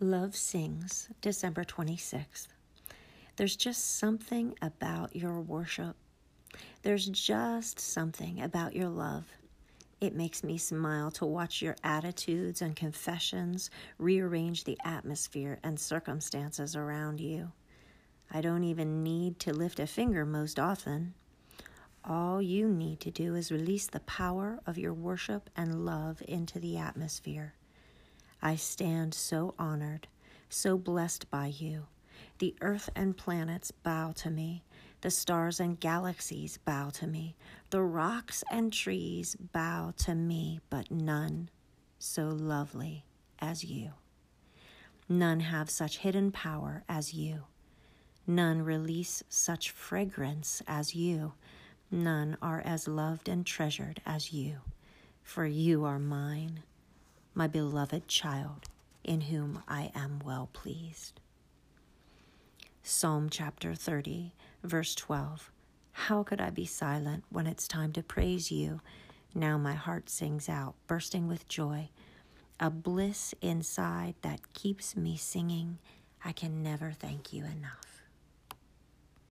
Love Sings, December 26th. There's just something about your worship. There's just something about your love. It makes me smile to watch your attitudes and confessions rearrange the atmosphere and circumstances around you. I don't even need to lift a finger most often. All you need to do is release the power of your worship and love into the atmosphere. I stand so honored, so blessed by you. The earth and planets bow to me. The stars and galaxies bow to me. The rocks and trees bow to me, but none so lovely as you. None have such hidden power as you. None release such fragrance as you. None are as loved and treasured as you. For you are mine my beloved child, in whom I am well pleased. Psalm chapter 30, verse 12. How could I be silent when it's time to praise you? Now my heart sings out, bursting with joy, a bliss inside that keeps me singing. I can never thank you enough.